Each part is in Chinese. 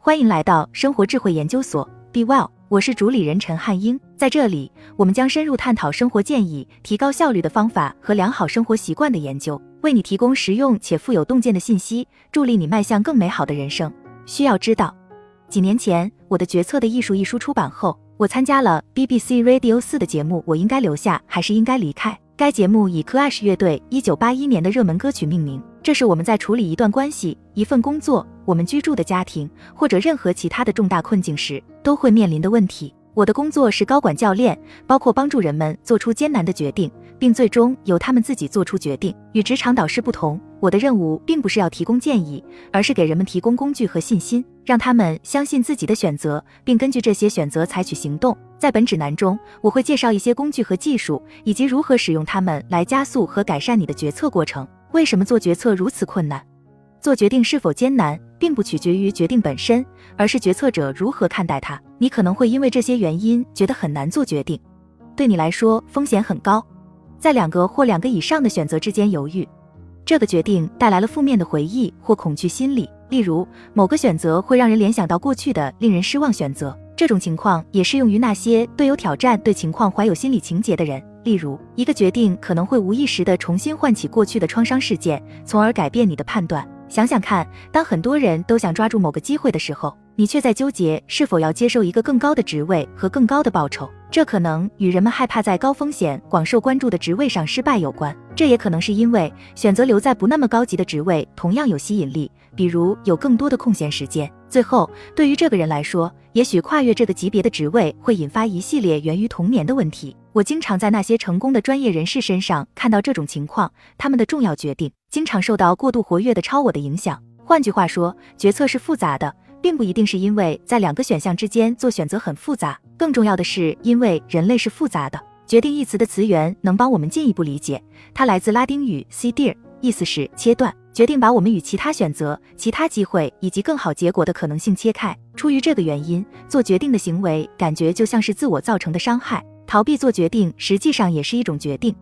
欢迎来到生活智慧研究所，Be Well，我是主理人陈汉英。在这里，我们将深入探讨生活建议、提高效率的方法和良好生活习惯的研究，为你提供实用且富有洞见的信息，助力你迈向更美好的人生。需要知道，几年前，我的决策的艺术一书出版后，我参加了 BBC Radio 四的节目《我应该留下还是应该离开》。该节目以 Clash 乐队一九八一年的热门歌曲命名。这是我们在处理一段关系、一份工作、我们居住的家庭或者任何其他的重大困境时都会面临的问题。我的工作是高管教练，包括帮助人们做出艰难的决定，并最终由他们自己做出决定。与职场导师不同，我的任务并不是要提供建议，而是给人们提供工具和信心，让他们相信自己的选择，并根据这些选择采取行动。在本指南中，我会介绍一些工具和技术，以及如何使用它们来加速和改善你的决策过程。为什么做决策如此困难？做决定是否艰难，并不取决于决定本身，而是决策者如何看待它。你可能会因为这些原因觉得很难做决定。对你来说，风险很高，在两个或两个以上的选择之间犹豫。这个决定带来了负面的回忆或恐惧心理，例如某个选择会让人联想到过去的令人失望选择。这种情况也适用于那些对有挑战、对情况怀有心理情结的人。例如，一个决定可能会无意识地重新唤起过去的创伤事件，从而改变你的判断。想想看，当很多人都想抓住某个机会的时候，你却在纠结是否要接受一个更高的职位和更高的报酬。这可能与人们害怕在高风险、广受关注的职位上失败有关。这也可能是因为选择留在不那么高级的职位同样有吸引力，比如有更多的空闲时间。最后，对于这个人来说，也许跨越这个级别的职位会引发一系列源于童年的问题。我经常在那些成功的专业人士身上看到这种情况，他们的重要决定经常受到过度活跃的超我的影响。换句话说，决策是复杂的，并不一定是因为在两个选项之间做选择很复杂，更重要的是因为人类是复杂的。决定一词的词源能帮我们进一步理解，它来自拉丁语 c d e r 意思是切断。决定把我们与其他选择、其他机会以及更好结果的可能性切开。出于这个原因，做决定的行为感觉就像是自我造成的伤害。逃避做决定实际上也是一种决定。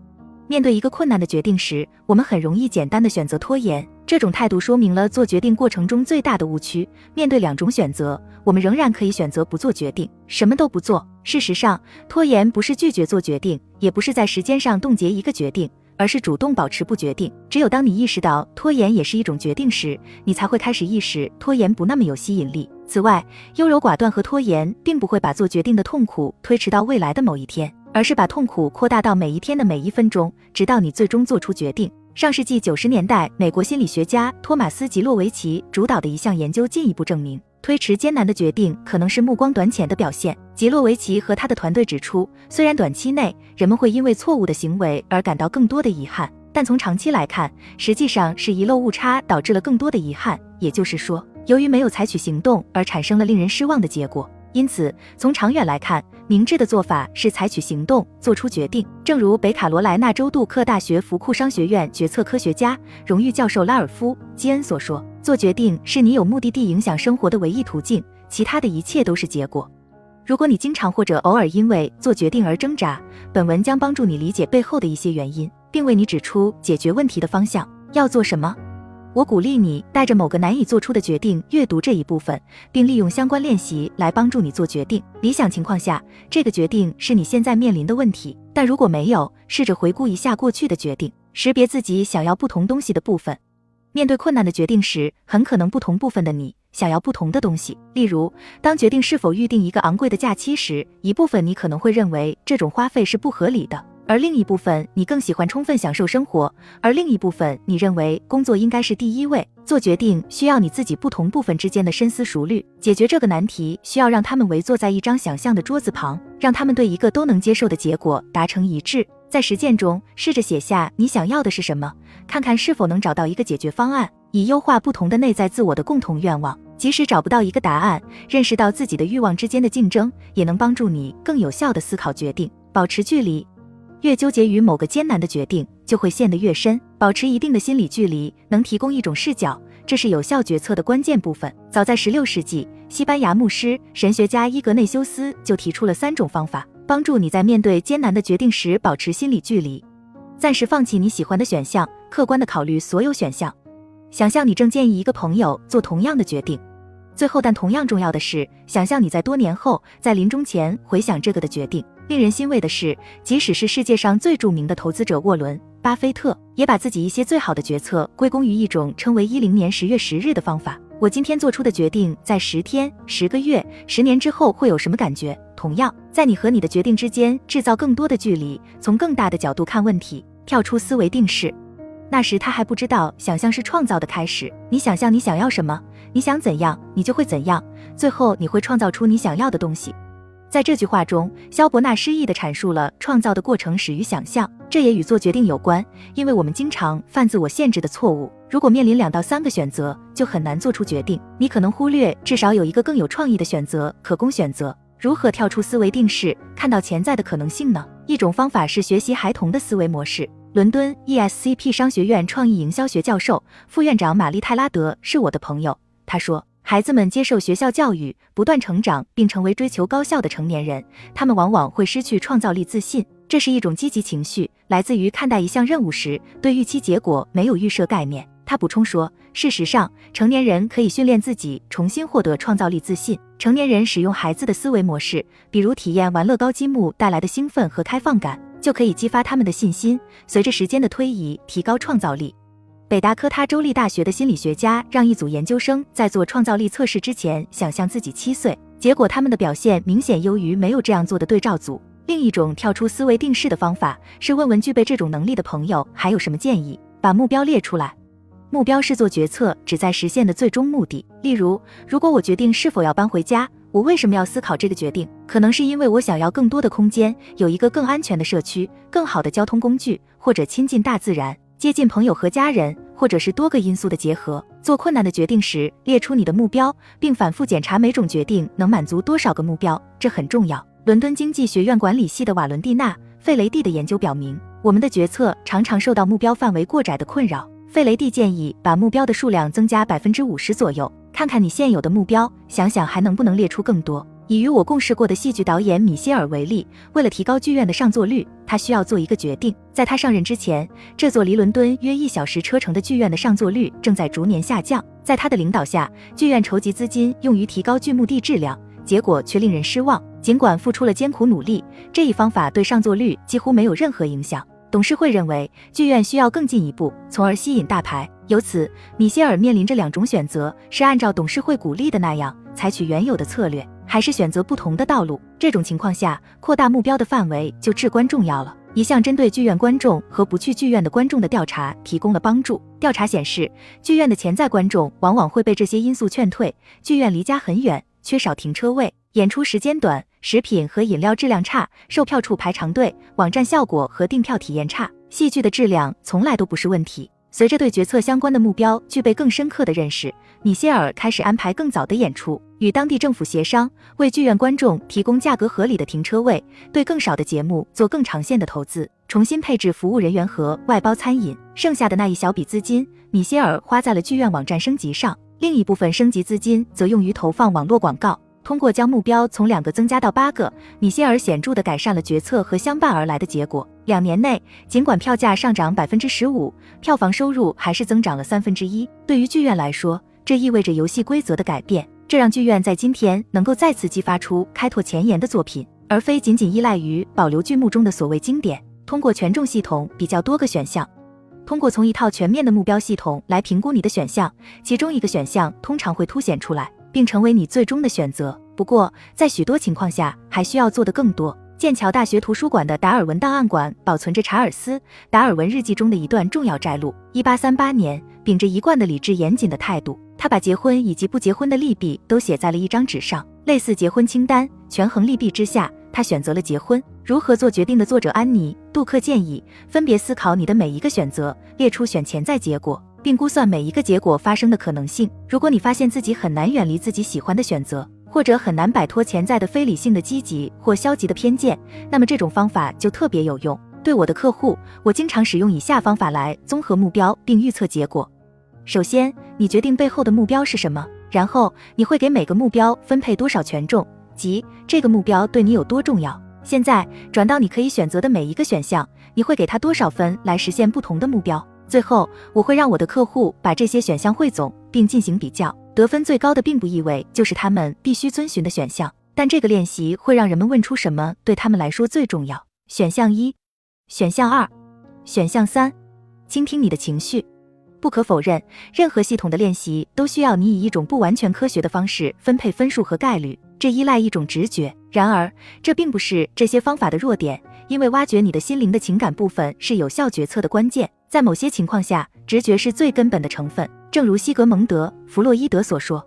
面对一个困难的决定时，我们很容易简单的选择拖延。这种态度说明了做决定过程中最大的误区。面对两种选择，我们仍然可以选择不做决定，什么都不做。事实上，拖延不是拒绝做决定，也不是在时间上冻结一个决定。而是主动保持不决定。只有当你意识到拖延也是一种决定时，你才会开始意识拖延不那么有吸引力。此外，优柔寡断和拖延并不会把做决定的痛苦推迟到未来的某一天，而是把痛苦扩大到每一天的每一分钟，直到你最终做出决定。上世纪九十年代，美国心理学家托马斯·吉洛维奇主导的一项研究进一步证明。推迟艰难的决定可能是目光短浅的表现。吉洛维奇和他的团队指出，虽然短期内人们会因为错误的行为而感到更多的遗憾，但从长期来看，实际上是遗漏误差导致了更多的遗憾。也就是说，由于没有采取行动而产生了令人失望的结果。因此，从长远来看，明智的做法是采取行动，做出决定。正如北卡罗来纳州杜克大学福库商学院决策科学家、荣誉教授拉尔夫·基恩所说。做决定是你有目的地影响生活的唯一途径，其他的一切都是结果。如果你经常或者偶尔因为做决定而挣扎，本文将帮助你理解背后的一些原因，并为你指出解决问题的方向。要做什么？我鼓励你带着某个难以做出的决定阅读这一部分，并利用相关练习来帮助你做决定。理想情况下，这个决定是你现在面临的问题，但如果没有，试着回顾一下过去的决定，识别自己想要不同东西的部分。面对困难的决定时，很可能不同部分的你想要不同的东西。例如，当决定是否预定一个昂贵的假期时，一部分你可能会认为这种花费是不合理的，而另一部分你更喜欢充分享受生活，而另一部分你认为工作应该是第一位。做决定需要你自己不同部分之间的深思熟虑。解决这个难题需要让他们围坐在一张想象的桌子旁，让他们对一个都能接受的结果达成一致。在实践中，试着写下你想要的是什么，看看是否能找到一个解决方案，以优化不同的内在自我的共同愿望。即使找不到一个答案，认识到自己的欲望之间的竞争，也能帮助你更有效地思考决定。保持距离，越纠结于某个艰难的决定，就会陷得越深。保持一定的心理距离，能提供一种视角，这是有效决策的关键部分。早在16世纪，西班牙牧师、神学家伊格内修斯就提出了三种方法。帮助你在面对艰难的决定时保持心理距离，暂时放弃你喜欢的选项，客观的考虑所有选项。想象你正建议一个朋友做同样的决定，最后，但同样重要的是，想象你在多年后，在临终前回想这个的决定。令人欣慰的是，即使是世界上最著名的投资者沃伦·巴菲特，也把自己一些最好的决策归功于一种称为“一零年十月十日”的方法。我今天做出的决定，在十天、十个月、十年之后会有什么感觉？同样，在你和你的决定之间制造更多的距离，从更大的角度看问题，跳出思维定式。那时他还不知道，想象是创造的开始。你想象你想要什么，你想怎样，你就会怎样。最后你会创造出你想要的东西。在这句话中，肖伯纳诗意地阐述了创造的过程始于想象，这也与做决定有关。因为我们经常犯自我限制的错误。如果面临两到三个选择，就很难做出决定。你可能忽略至少有一个更有创意的选择可供选择。如何跳出思维定式，看到潜在的可能性呢？一种方法是学习孩童的思维模式。伦敦 ESCP 商学院创意营销学教授、副院长玛丽泰拉德是我的朋友。他说，孩子们接受学校教育，不断成长，并成为追求高效的成年人，他们往往会失去创造力自信。这是一种积极情绪，来自于看待一项任务时对预期结果没有预设概念。他补充说，事实上，成年人可以训练自己重新获得创造力自信。成年人使用孩子的思维模式，比如体验玩乐高积木带来的兴奋和开放感。就可以激发他们的信心，随着时间的推移，提高创造力。北达科他州立大学的心理学家让一组研究生在做创造力测试之前，想象自己七岁，结果他们的表现明显优于没有这样做的对照组。另一种跳出思维定式的方法是问问具备这种能力的朋友还有什么建议，把目标列出来。目标是做决策旨在实现的最终目的。例如，如果我决定是否要搬回家。我为什么要思考这个决定？可能是因为我想要更多的空间，有一个更安全的社区，更好的交通工具，或者亲近大自然，接近朋友和家人，或者是多个因素的结合。做困难的决定时，列出你的目标，并反复检查每种决定能满足多少个目标，这很重要。伦敦经济学院管理系的瓦伦蒂娜·费雷蒂的研究表明，我们的决策常常受到目标范围过窄的困扰。费雷蒂建议把目标的数量增加百分之五十左右。看看你现有的目标，想想还能不能列出更多。以与我共事过的戏剧导演米歇尔为例，为了提高剧院的上座率，他需要做一个决定。在他上任之前，这座离伦敦约一小时车程的剧院的上座率正在逐年下降。在他的领导下，剧院筹集资金用于提高剧目的质量，结果却令人失望。尽管付出了艰苦努力，这一方法对上座率几乎没有任何影响。董事会认为剧院需要更进一步，从而吸引大牌。由此，米歇尔面临着两种选择：是按照董事会鼓励的那样采取原有的策略，还是选择不同的道路。这种情况下，扩大目标的范围就至关重要了。一项针对剧院观众和不去剧院的观众的调查提供了帮助。调查显示，剧院的潜在观众往往会被这些因素劝退：剧院离家很远，缺少停车位，演出时间短，食品和饮料质量差，售票处排长队，网站效果和订票体验差。戏剧的质量从来都不是问题。随着对决策相关的目标具备更深刻的认识，米歇尔开始安排更早的演出，与当地政府协商，为剧院观众提供价格合理的停车位，对更少的节目做更长线的投资，重新配置服务人员和外包餐饮。剩下的那一小笔资金，米歇尔花在了剧院网站升级上，另一部分升级资金则用于投放网络广告。通过将目标从两个增加到八个，米歇尔显著地改善了决策和相伴而来的结果。两年内，尽管票价上涨百分之十五，票房收入还是增长了三分之一。对于剧院来说，这意味着游戏规则的改变，这让剧院在今天能够再次激发出开拓前沿的作品，而非仅仅依赖于保留剧目中的所谓经典。通过权重系统比较多个选项，通过从一套全面的目标系统来评估你的选项，其中一个选项通常会凸显出来。并成为你最终的选择。不过，在许多情况下，还需要做的更多。剑桥大学图书馆的达尔文档案馆保存着查尔斯·达尔文日记中的一段重要摘录。一八三八年，秉着一贯的理智严谨的态度，他把结婚以及不结婚的利弊都写在了一张纸上，类似结婚清单。权衡利弊之下，他选择了结婚。如何做决定的作者安妮·杜克建议，分别思考你的每一个选择，列出选潜在结果。并估算每一个结果发生的可能性。如果你发现自己很难远离自己喜欢的选择，或者很难摆脱潜在的非理性的积极或消极的偏见，那么这种方法就特别有用。对我的客户，我经常使用以下方法来综合目标并预测结果。首先，你决定背后的目标是什么，然后你会给每个目标分配多少权重，即这个目标对你有多重要。现在转到你可以选择的每一个选项，你会给他多少分来实现不同的目标。最后，我会让我的客户把这些选项汇总并进行比较。得分最高的并不意味就是他们必须遵循的选项，但这个练习会让人们问出什么对他们来说最重要。选项一，选项二，选项三，倾听你的情绪。不可否认，任何系统的练习都需要你以一种不完全科学的方式分配分数和概率，这依赖一种直觉。然而，这并不是这些方法的弱点，因为挖掘你的心灵的情感部分是有效决策的关键。在某些情况下，直觉是最根本的成分。正如西格蒙德·弗洛伊德所说。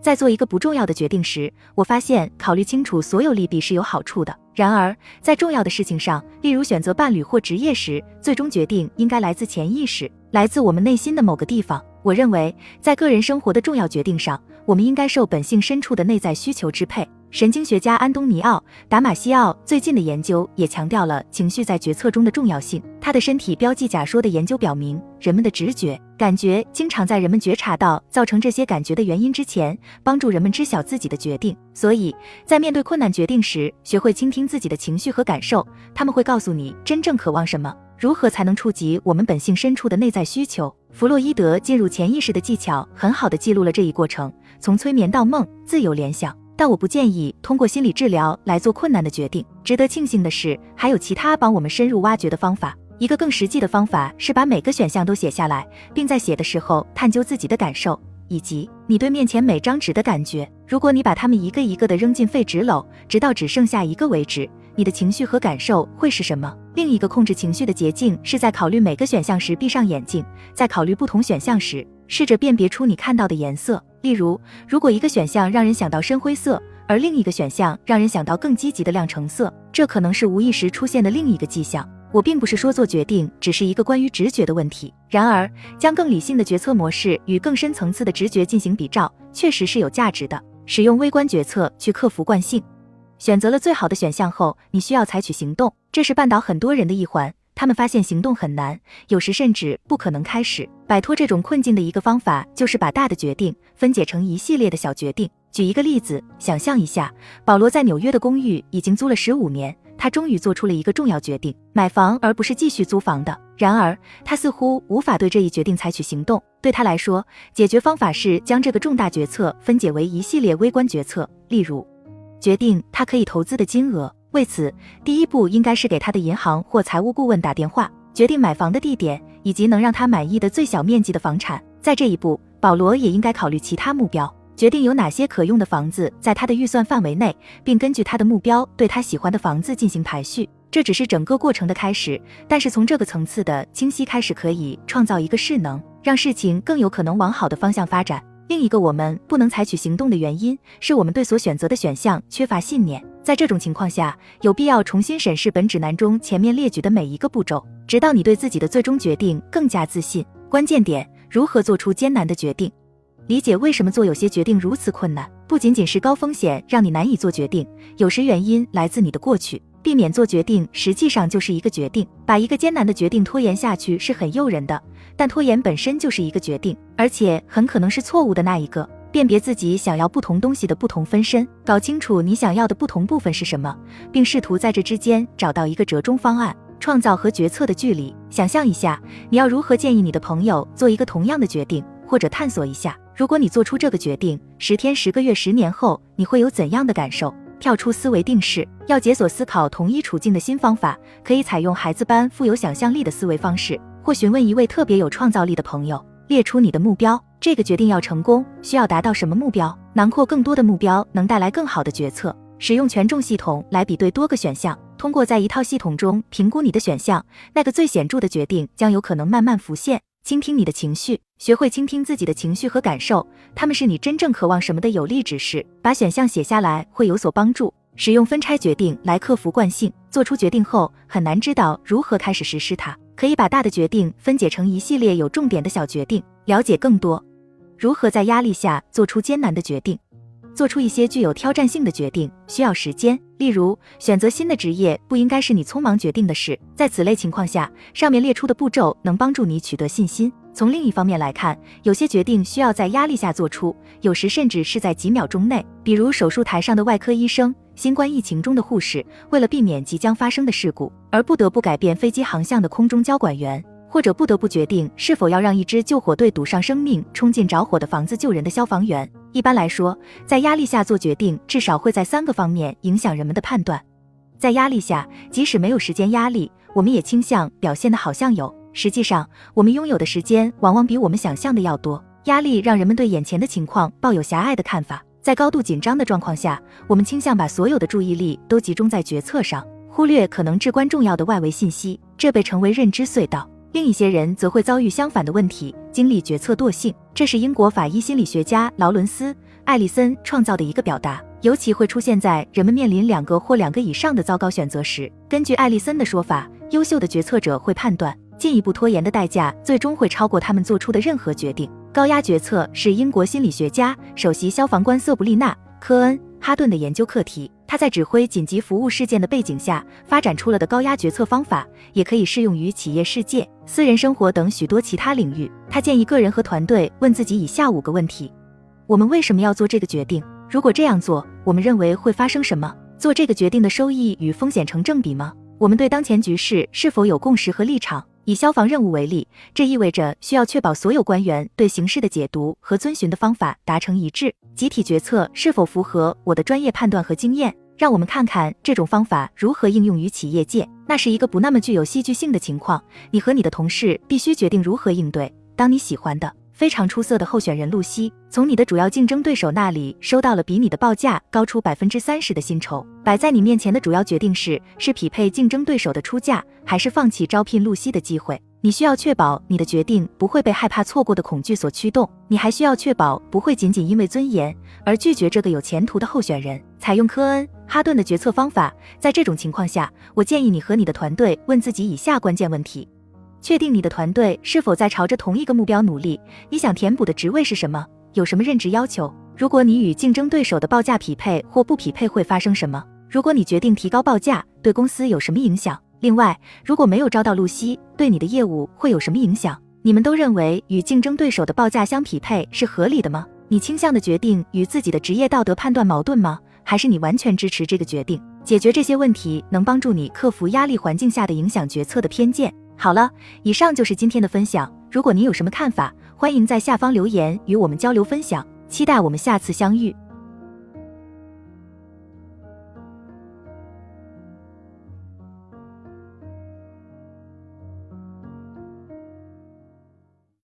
在做一个不重要的决定时，我发现考虑清楚所有利弊是有好处的。然而，在重要的事情上，例如选择伴侣或职业时，最终决定应该来自潜意识，来自我们内心的某个地方。我认为，在个人生活的重要决定上，我们应该受本性深处的内在需求支配。神经学家安东尼奥·达马西奥最近的研究也强调了情绪在决策中的重要性。他的身体标记假说的研究表明，人们的直觉感觉经常在人们觉察到造成这些感觉的原因之前，帮助人们知晓自己的决定。所以在面对困难决定时，学会倾听自己的情绪和感受，他们会告诉你真正渴望什么，如何才能触及我们本性深处的内在需求。弗洛伊德进入潜意识的技巧很好的记录了这一过程，从催眠到梦，自由联想。但我不建议通过心理治疗来做困难的决定。值得庆幸的是，还有其他帮我们深入挖掘的方法。一个更实际的方法是把每个选项都写下来，并在写的时候探究自己的感受以及你对面前每张纸的感觉。如果你把它们一个一个的扔进废纸篓，直到只剩下一个为止，你的情绪和感受会是什么？另一个控制情绪的捷径是在考虑每个选项时闭上眼睛，在考虑不同选项时，试着辨别出你看到的颜色。例如，如果一个选项让人想到深灰色，而另一个选项让人想到更积极的亮橙色，这可能是无意识出现的另一个迹象。我并不是说做决定只是一个关于直觉的问题，然而将更理性的决策模式与更深层次的直觉进行比照，确实是有价值的。使用微观决策去克服惯性，选择了最好的选项后，你需要采取行动，这是绊倒很多人的一环。他们发现行动很难，有时甚至不可能开始。摆脱这种困境的一个方法，就是把大的决定分解成一系列的小决定。举一个例子，想象一下，保罗在纽约的公寓已经租了十五年，他终于做出了一个重要决定，买房而不是继续租房的。然而，他似乎无法对这一决定采取行动。对他来说，解决方法是将这个重大决策分解为一系列微观决策，例如，决定他可以投资的金额。为此，第一步应该是给他的银行或财务顾问打电话，决定买房的地点以及能让他满意的最小面积的房产。在这一步，保罗也应该考虑其他目标，决定有哪些可用的房子在他的预算范围内，并根据他的目标对他喜欢的房子进行排序。这只是整个过程的开始，但是从这个层次的清晰开始，可以创造一个势能，让事情更有可能往好的方向发展。另一个我们不能采取行动的原因，是我们对所选择的选项缺乏信念。在这种情况下，有必要重新审视本指南中前面列举的每一个步骤，直到你对自己的最终决定更加自信。关键点：如何做出艰难的决定？理解为什么做有些决定如此困难，不仅仅是高风险让你难以做决定，有时原因来自你的过去。避免做决定实际上就是一个决定。把一个艰难的决定拖延下去是很诱人的，但拖延本身就是一个决定，而且很可能是错误的那一个。辨别自己想要不同东西的不同分身，搞清楚你想要的不同部分是什么，并试图在这之间找到一个折中方案，创造和决策的距离。想象一下，你要如何建议你的朋友做一个同样的决定，或者探索一下，如果你做出这个决定，十天、十个月、十年后，你会有怎样的感受？跳出思维定式，要解锁思考同一处境的新方法，可以采用孩子般富有想象力的思维方式，或询问一位特别有创造力的朋友，列出你的目标。这个决定要成功，需要达到什么目标？囊括更多的目标能带来更好的决策。使用权重系统来比对多个选项，通过在一套系统中评估你的选项，那个最显著的决定将有可能慢慢浮现。倾听你的情绪，学会倾听自己的情绪和感受，他们是你真正渴望什么的有力指示。把选项写下来会有所帮助。使用分拆决定来克服惯性，做出决定后很难知道如何开始实施它。可以把大的决定分解成一系列有重点的小决定。了解更多。如何在压力下做出艰难的决定？做出一些具有挑战性的决定需要时间。例如，选择新的职业不应该是你匆忙决定的事。在此类情况下，上面列出的步骤能帮助你取得信心。从另一方面来看，有些决定需要在压力下做出，有时甚至是在几秒钟内。比如，手术台上的外科医生，新冠疫情中的护士，为了避免即将发生的事故而不得不改变飞机航向的空中交管员。或者不得不决定是否要让一支救火队赌上生命冲进着火的房子救人的消防员。一般来说，在压力下做决定，至少会在三个方面影响人们的判断。在压力下，即使没有时间压力，我们也倾向表现的好像有。实际上，我们拥有的时间往往比我们想象的要多。压力让人们对眼前的情况抱有狭隘的看法，在高度紧张的状况下，我们倾向把所有的注意力都集中在决策上，忽略可能至关重要的外围信息，这被称为认知隧道。另一些人则会遭遇相反的问题，经历决策惰性。这是英国法医心理学家劳伦斯·艾利森创造的一个表达，尤其会出现在人们面临两个或两个以上的糟糕选择时。根据艾利森的说法，优秀的决策者会判断，进一步拖延的代价最终会超过他们做出的任何决定。高压决策是英国心理学家、首席消防官瑟布丽娜·科恩。哈顿的研究课题，他在指挥紧急服务事件的背景下发展出了的高压决策方法，也可以适用于企业世界、私人生活等许多其他领域。他建议个人和团队问自己以下五个问题：我们为什么要做这个决定？如果这样做，我们认为会发生什么？做这个决定的收益与风险成正比吗？我们对当前局势是否有共识和立场？以消防任务为例，这意味着需要确保所有官员对形势的解读和遵循的方法达成一致。集体决策是否符合我的专业判断和经验？让我们看看这种方法如何应用于企业界。那是一个不那么具有戏剧性的情况，你和你的同事必须决定如何应对。当你喜欢的。非常出色的候选人露西，从你的主要竞争对手那里收到了比你的报价高出百分之三十的薪酬。摆在你面前的主要决定是：是匹配竞争对手的出价，还是放弃招聘露西的机会？你需要确保你的决定不会被害怕错过的恐惧所驱动。你还需要确保不会仅仅因为尊严而拒绝这个有前途的候选人。采用科恩·哈顿的决策方法，在这种情况下，我建议你和你的团队问自己以下关键问题。确定你的团队是否在朝着同一个目标努力。你想填补的职位是什么？有什么任职要求？如果你与竞争对手的报价匹配或不匹配，会发生什么？如果你决定提高报价，对公司有什么影响？另外，如果没有招到露西，对你的业务会有什么影响？你们都认为与竞争对手的报价相匹配是合理的吗？你倾向的决定与自己的职业道德判断矛盾吗？还是你完全支持这个决定？解决这些问题能帮助你克服压力环境下的影响决策的偏见。好了，以上就是今天的分享。如果您有什么看法，欢迎在下方留言与我们交流分享。期待我们下次相遇。